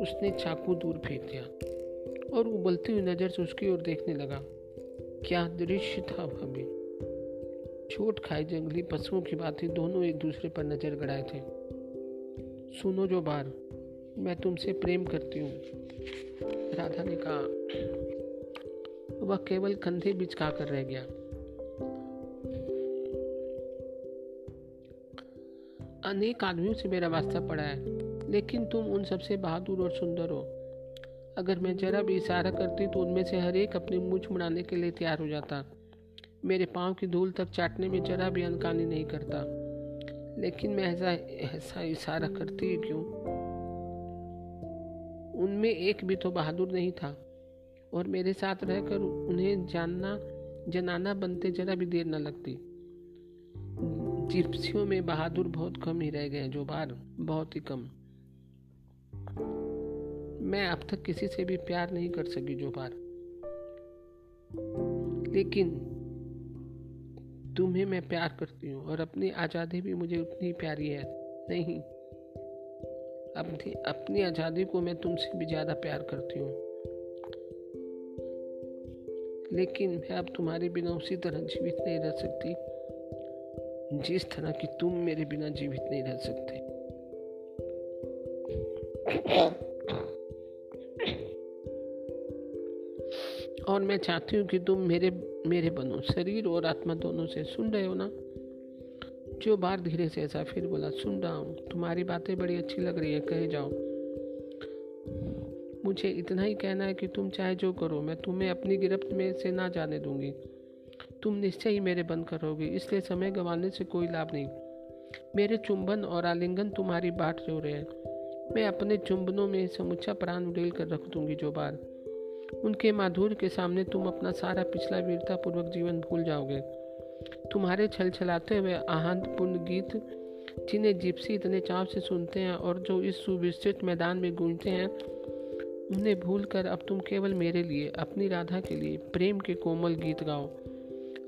उसने चाकू दूर फेंक दिया और उबलती हुई नज़र से उसकी ओर देखने लगा। क्या दृश्य था भाभी छोट खाए जंगली पशुओं की बातें दोनों एक दूसरे पर नज़र गड़ाए थे। सुनो जो बार, मैं तुमसे प्रेम करती हूँ, राधा ने कहा। वह केवल कंधे बिचका कर रह गया। अनेक आदमियों से मेरा वास्ता पड़ा है, लेकिन तुम उन सबसे बहादुर और सुंदर हो। अगर मैं जरा भी इशारा करती तो उनमें से हर एक अपनी मुझ मुड़ाने के लिए तैयार हो जाता। मेरे पाँव की धूल तक चाटने में जरा भी अनकानी नहीं करता। लेकिन मैं ऐसा ऐसा इशारा करती क्यों? उनमें एक भी तो बहादुर नहीं था। और मेरे साथ रहकर उन्हें जानना, जनाना बनते जरा भी देर न लगती। जिप्सियों में बहादुर बहुत कम ही रह गए जो बार बहुत ही कम। मैं अब तक किसी से भी प्यार नहीं कर सकी, जो बार। लेकिन तुम्हें मैं प्यार करती हूँ, और अपनी आज़ादी भी मुझे उतनी प्यारी है नहीं। अपनी अपनी आज़ादी को मैं तुमसे भी ज़्यादा प्यार करती हूँ। लेकिन मैं अब तुम्हारे बिना उसी तरह जीवित नहीं रह सकती, जिस तरह की तुम मेरे बिना जीवित नहीं रह सकते। और मैं चाहती हूँ कि तुम मेरे मेरे बनो, शरीर और आत्मा दोनों से सुन रहे हो ना? जो बार धीरे से ऐसा फिर बोला, सुन रहा हूँ, तुम्हारी बातें बड़ी अच्छी लग रही है, कहे जाओ। मुझे इतना ही कहना है कि तुम चाहे जो करो, मैं तुम्हें अपनी गिरफ्त में से ना जाने दूँगी। तुम निश्चय ही मेरे बंद करोगे इसलिए समय गंवाने से कोई लाभ नहीं। मेरे चुंबन और आलिंगन तुम्हारी बाट जो रहे हैं। मैं अपने चुंबनों में समूचा प्राण उड़ेल कर रख दूँगी जो बार। उनके माधुर के सामने तुम अपना सारा पिछला वीरतापूर्वक जीवन भूल जाओगे। तुम्हारे छल छलाते हुए आहतपूर्ण गीत, जिन्हें जिप्सी इतने चाव से सुनते हैं और जो इस सुविस्तृत मैदान में गूंजते हैं उन्हें भूल कर अब तुम केवल मेरे लिए, अपनी राधा के लिए, प्रेम के कोमल गीत गाओ।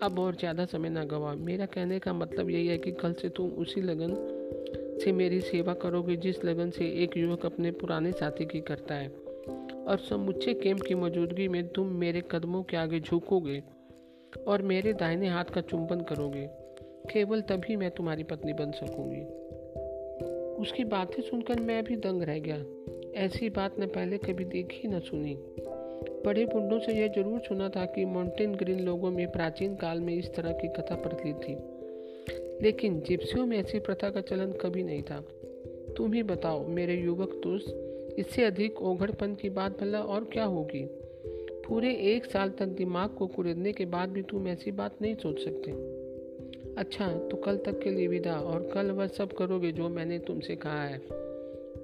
अब और ज़्यादा समय ना गवाओ मेरा कहने का मतलब यही है कि कल से तुम उसी लगन से मेरी सेवा करोगे, जिस लगन से एक युवक अपने पुराने साथी की करता है। और समुचे कैंप की मौजूदगी में तुम मेरे कदमों के आगे झुकोगे और मेरे दाहिने हाथ का चुंबन करोगे। केवल तभी मैं तुम्हारी पत्नी बन सकूँगी। उसकी बातें सुनकर मैं भी दंग रह गया। ऐसी बात मैं पहले कभी देखी न सुनी। बड़े बुढ़ों से यह ज़रूर सुना था कि माउंटेन ग्रीन लोगों में प्राचीन काल में इस तरह की कथा प्रचलित थी। लेकिन जिप्सियों में ऐसी प्रथा का चलन कभी नहीं था। तुम ही बताओ, मेरे युवक दोस्त, इससे अधिक ओघड़पन की बात भला और क्या होगी? पूरे एक साल तक दिमाग को कुरेदने के बाद भी तुम ऐसी बात नहीं सोच सकते। अच्छा तो कल तक के लिए विदा, और कल वह सब करोगे जो मैंने तुमसे कहा है।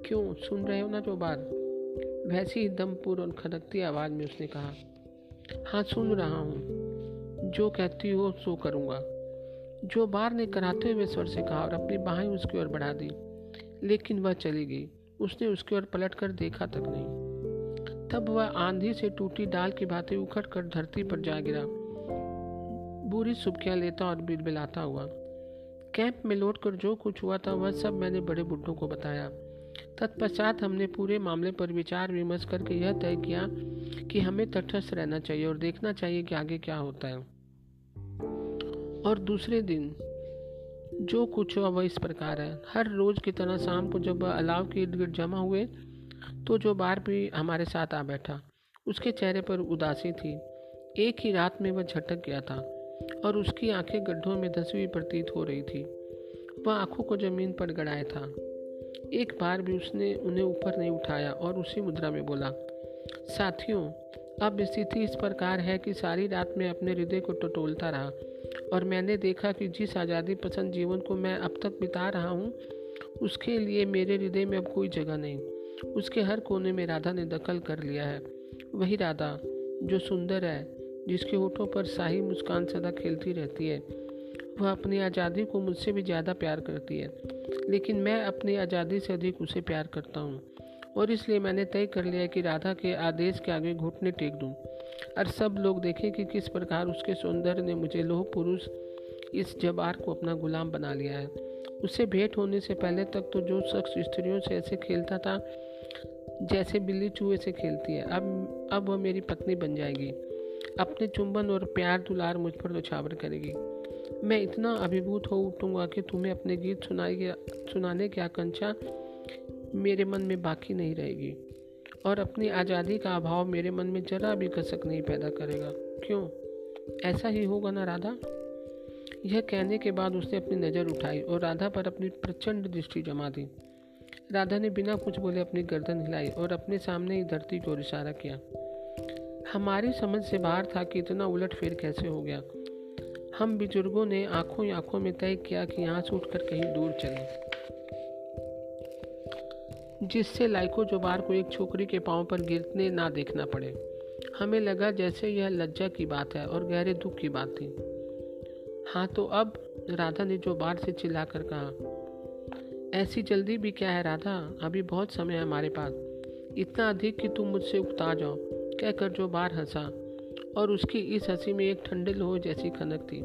क्यों सुन रहे हो ना जो बात वैसी ही दमपुर और खनकती आवाज़ में उसने कहा हाँ सुन रहा हूँ। जो कहती हो, सो करूँगा। जो बार ने कराते हुए स्वर से कहा और अपनी बाहें उसकी ओर बढ़ा दी, लेकिन वह चली गई। उसने उसकी ओर पलट कर देखा तक नहीं। तब वह आंधी से टूटी डाल की बातें उखड़ कर धरती पर जा गिरा। बुरी सुबकियाँ लेता और बिलबिलाता हुआ। कैंप में लौट कर जो कुछ हुआ था, वह सब मैंने बड़े बुढ़ों को बताया। तत्पश्चात हमने पूरे मामले पर विचार विमर्श करके यह तय किया कि हमें तटस्थ रहना चाहिए और देखना चाहिए कि आगे क्या होता है। और दूसरे दिन, जो कुछ हुआ वह इस प्रकार है। हर रोज़ की तरह शाम को जब अलाव के इर्द गिर्द जमा हुए तो जो बार भी हमारे साथ आ बैठा, उसके चेहरे पर उदासी थी। एक ही रात में वह झटक गया था और उसकी आँखें गड्ढों में धसी हुई प्रतीत हो रही थी। वह आँखों को ज़मीन पर गड़ाया था। एक बार भी उसने उन्हें ऊपर नहीं उठाया और उसी मुद्रा में बोला, साथियों, अब स्थिति इस प्रकार है कि सारी रात में अपने हृदय को टटोलता रहा और मैंने देखा कि जिस आज़ादी पसंद जीवन को मैं अब तक बिता रहा हूँ, उसके लिए मेरे हृदय में अब कोई जगह नहीं। उसके हर कोने में राधा ने दखल कर लिया है। वही राधा, जो सुंदर है, जिसके होठों पर शाही मुस्कान सदा खेलती रहती है। वह अपनी आज़ादी को मुझसे भी ज़्यादा प्यार करती है। लेकिन मैं अपनी आज़ादी से अधिक उसे प्यार करता हूँ। और इसलिए मैंने तय कर लिया कि राधा के आदेश के आगे घुटने टेक दूँ। और सब लोग देखें कि किस प्रकार उसके सौंदर्य ने मुझे लोह पुरुष इस जबार को अपना गुलाम बना लिया है। उससे भेंट होने से पहले तक तो जो शख्स स्त्रियों से ऐसे खेलता था, जैसे बिल्ली चूहे से खेलती है, अब अब वह मेरी पत्नी बन जाएगी। अपने चुंबन और प्यार दुलार मुझ पर नछावर करेगी। मैं इतना अभिभूत हो उठूँगा कि तुम्हें अपने गीत सुनाई सुनाने की आकांक्षा मेरे मन में बाकी नहीं रहेगी और अपनी आज़ादी का अभाव मेरे मन में जरा भी कसक नहीं पैदा करेगा। क्यों? ऐसा ही होगा ना राधा? यह कहने के बाद उसने अपनी नज़र उठाई और राधा पर अपनी प्रचंड दृष्टि जमा दी। राधा ने बिना कुछ बोले अपनी गर्दन हिलाई और अपने सामने ही धरती को इशारा किया। हमारी समझ से बाहर था कि इतना उलट फेर कैसे हो गया? हम बुज़ुर्गों ने आँखों आँखों में तय किया कि यहाँ से उठकर कहीं दूर चलें, जिससे लाइको जोबार को एक छोकरी के पाँव पर गिरने ना देखना पड़े। हमें लगा जैसे यह लज्जा की बात है और गहरे दुख की बात थी। हाँ तो अब राधा ने जो बार से चिल्लाकर कहा, ऐसी जल्दी भी क्या है राधा? अभी बहुत समय है हमारे पास। इतना अधिक कि तुम मुझसे उकता जाओ। कहकर जो बार हंसा। और उसकी इस हँसी में एक ठंडे लोह जैसी खनक थी।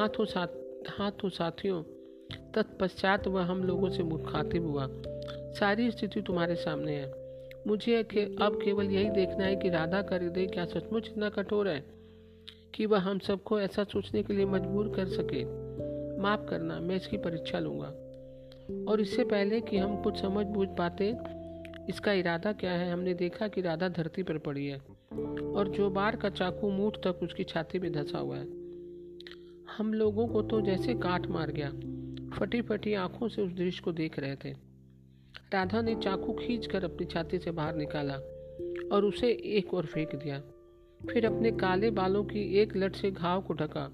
हाथों साथ हाथों साथियों तत्पश्चात वह हम लोगों से मुखातिब हुआ। सारी स्थिति तुम्हारे सामने है। मुझे के, अब केवल यही देखना है कि राधा का हृदय क्या सचमुच इतना कठोर है कि वह हम सबको ऐसा सोचने के लिए मजबूर कर सके। माफ़ करना मैं इसकी परीक्षा लूँगा। और इससे पहले कि हम कुछ समझ बूझ पाते इसका इरादा क्या है? हमने देखा कि राधा धरती पर पड़ी है। और जो बार का चाकू मूठ तक उसकी छाती में धंसा हुआ है। हम लोगों को तो जैसे काट मार गया। फटी फटी आँखों से उस दृश्य को देख रहे थे। राधा ने चाकू खींचकर अपनी छाती से बाहर निकाला और उसे एक और फेंक दिया। फिर अपने काले बालों की एक लट से घाव को ढका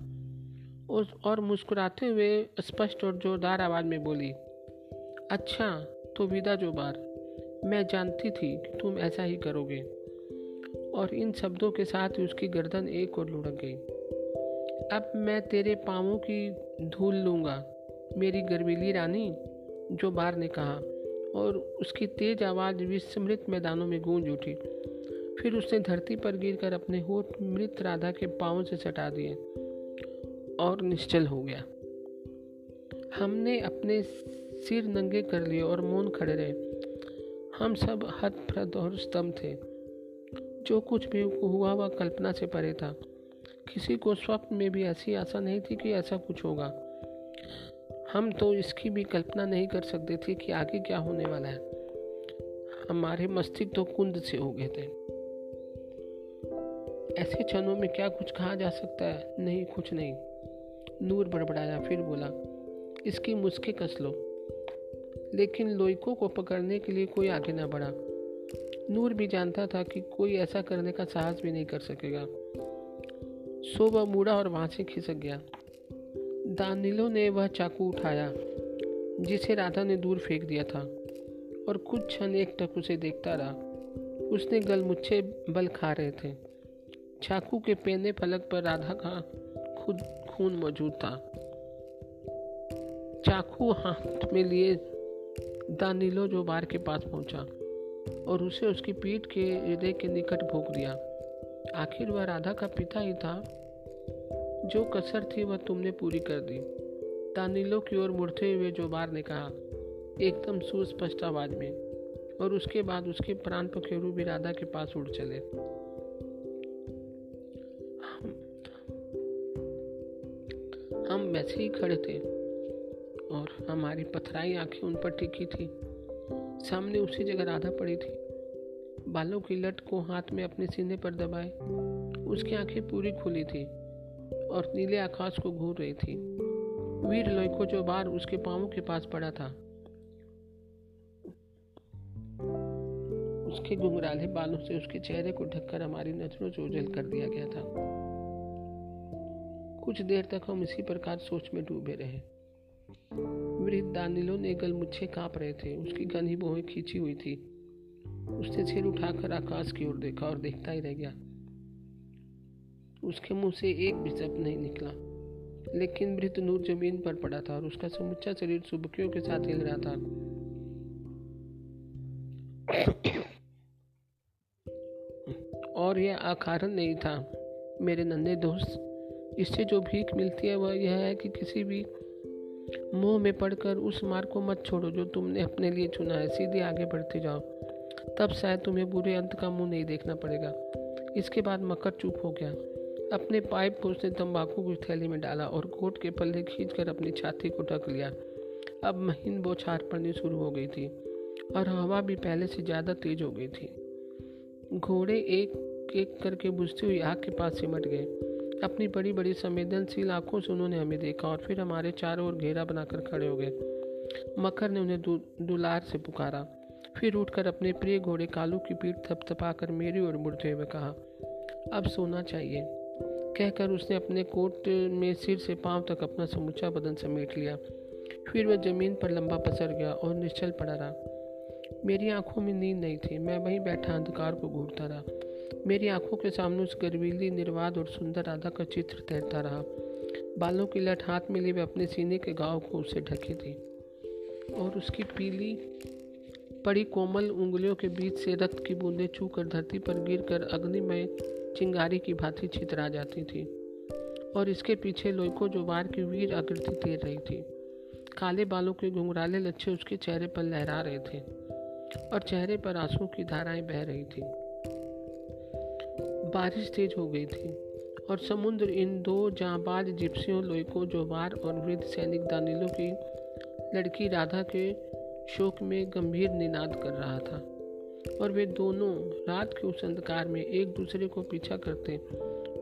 और मुस्कुराते हुए स्पष्ट और जोरदार आवाज़ में बोली अच्छा तो विदा जो बार। मैं जानती थी कि तुम ऐसा ही करोगे। और इन शब्दों के साथ ही उसकी गर्दन एक और लुढ़क गई। अब मैं तेरे पाँवों की धूल लूँगा, मेरी गर्वीली रानी, जो बार ने कहा। और उसकी तेज आवाज़ विस्मृत मैदानों में गूंज उठी। फिर उसने धरती पर गिरकर अपने होठ मृत राधा के पाँव से सटा दिए और निश्चल हो गया। हमने अपने सिर नंगे कर लिए और मौन खड़े रहे। हम सब हतप्रद और स्तंभ थे। जो कुछ भी हुआ, वह कल्पना से परे था। किसी को स्वप्न में भी ऐसी आशा नहीं थी कि ऐसा कुछ होगा। हम तो इसकी भी कल्पना नहीं कर सकते थे कि आगे क्या होने वाला है। हमारे मस्तिष्क तो कुंद से हो गए थे। ऐसे क्षणों में क्या कुछ कहा जा सकता है? नहीं, कुछ नहीं। नूर बड़बड़ाया, फिर बोला, इसकी मुस्के कस लो। लेकिन लोइको को पकड़ने के लिए कोई आगे ना बढ़ा। नूर भी जानता था कि कोई ऐसा करने का साहस भी नहीं कर सकेगा। सो वह मुड़ा और वहाँ से खिसक गया। दानिलो ने वह चाकू उठाया, जिसे राधा ने दूर फेंक दिया था, और कुछ क्षण एक टक उसे देखता रहा। उसने गलमुच्छे बल खा रहे थे। चाकू के पेने फलक पर राधा का खुद खून मौजूद था। चाकू हाथ में लिए दानिलो जो बार के पास पहुँचा। और उसे उसकी पीठ के हृदय के निकट भोग दिया। आखिर वह राधा का पिता ही था। जो कसर थी वह तुमने पूरी कर दी। तानीलो की ओर मुड़ते हुए जो बार ने कहा एकदम सुस्पष्ट आवाज़ में। और उसके बाद उसके प्राण पखेरु भी राधा के पास उड़ चले। हम, वैसे ही खड़े थे और हमारी पथराई आँखें उन पर टिकी थी। सामने उसी जगह राधा पड़ी थी। बालों की लट को हाथ में अपने सीने पर दबाए, उसकी आँखें पूरी खुली थी और नीले आकाश को घूर रही थी। वीर लोइको जो बार उसके पांवों के पास पड़ा था, उसके घुंघराले बालों से उसके चेहरे को ढककर हमारी नज़रों से उजल कर दिया गया था। कुछ देर तक हम इसी प्रकार सोच में डूबे रहे। वृद्ध दानिलो ने गलमुच्छे काँप रहे थे। उसकी घनी बोहें खींची हुई थी। उसने सिर उठाकर आकाश की ओर देखा और देखता ही रह गया। उसके मुँह से एक भी शब्द नहीं निकला। लेकिन वृद्ध नूर ज़मीन पर पड़ा था और उसका समुच्चा शरीर सुबकियों के साथ हिल रहा था। और यह आखारन नहीं था। मेरे नन्हे दोस्त, इससे जो भीख मिलती है वह यह है कि किसी भी मुँह में पड़कर उस मार्ग को मत छोड़ो जो तुमने अपने लिए चुना है। सीधे आगे बढ़ते जाओ। तब शायद तुम्हें बुरे अंत का मुँह नहीं देखना पड़ेगा। इसके बाद मकर चुप हो गया। अपने पाइप को उसने तंबाकू की थैली में डाला और कोट के पल्ले खींचकर अपनी छाती को ढक लिया। अब महीन बौछार पड़नी शुरू हो गई थी और हवा भी पहले से ज़्यादा तेज हो गई थी। घोड़े एक एक करके बुझती हुई आग के पास सिमट गए। अपनी बड़ी बड़ी संवेदनशील आँखों से उन्होंने हमें देखा और फिर हमारे चारों ओर घेरा बनाकर खड़े हो गए। मकर ने उन्हें दुलार से पुकारा। फिर उठकर अपने प्रिय घोड़े कालू की पीठ थपथपाकर मेरी ओर मुड़ते हुए कहा, अब सोना चाहिए। कहकर उसने अपने कोट में सिर से पाँव तक अपना समूचा बदन समेट लिया। फिर वह ज़मीन पर लंबा पसर गया और निश्चल पड़ा रहा। मेरी आँखों में नींद नहीं थी, मैं वहीं बैठा अंधकार को घूरता रहा। मेरी आँखों के सामने उस गर्वीली निर्वाद और सुंदर राधा का चित्र तैरता रहा। बालों की लट हाथ में लिए वे अपने सीने के गाँव को उसे ढकी थी। और उसकी पीली, पड़ी कोमल उंगलियों के बीच से रक्त की बूंदें छूकर धरती पर गिरकर अग्निमय चिंगारी की भांति छितरा जाती थी। और इसके पीछे लोइको जो वार की वीर आकृति तैर रही थी। काले बालों के घुंघराले लच्छे उसके चेहरे पर लहरा रहे थे और चेहरे पर आँसू की धाराएँ बह रही थी। बारिश तेज हो गई थी और समुद्र इन दो जाबाज जिप्सियों, लोइको जोबार और वृद्ध सैनिक दानिलों की लड़की राधा के शोक में गंभीर निनाद कर रहा था। और वे दोनों रात के उस अंधकार में एक दूसरे को पीछा करते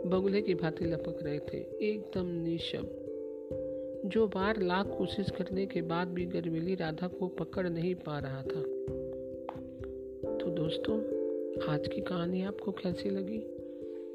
बगुले की भांति लपक रहे थे, एकदम निशब्द। जो बार लाख कोशिश करने के बाद भी गर्वीली राधा को पकड़ नहीं पा रहा था। तो दोस्तों, आज की कहानी आपको कैसी लगी?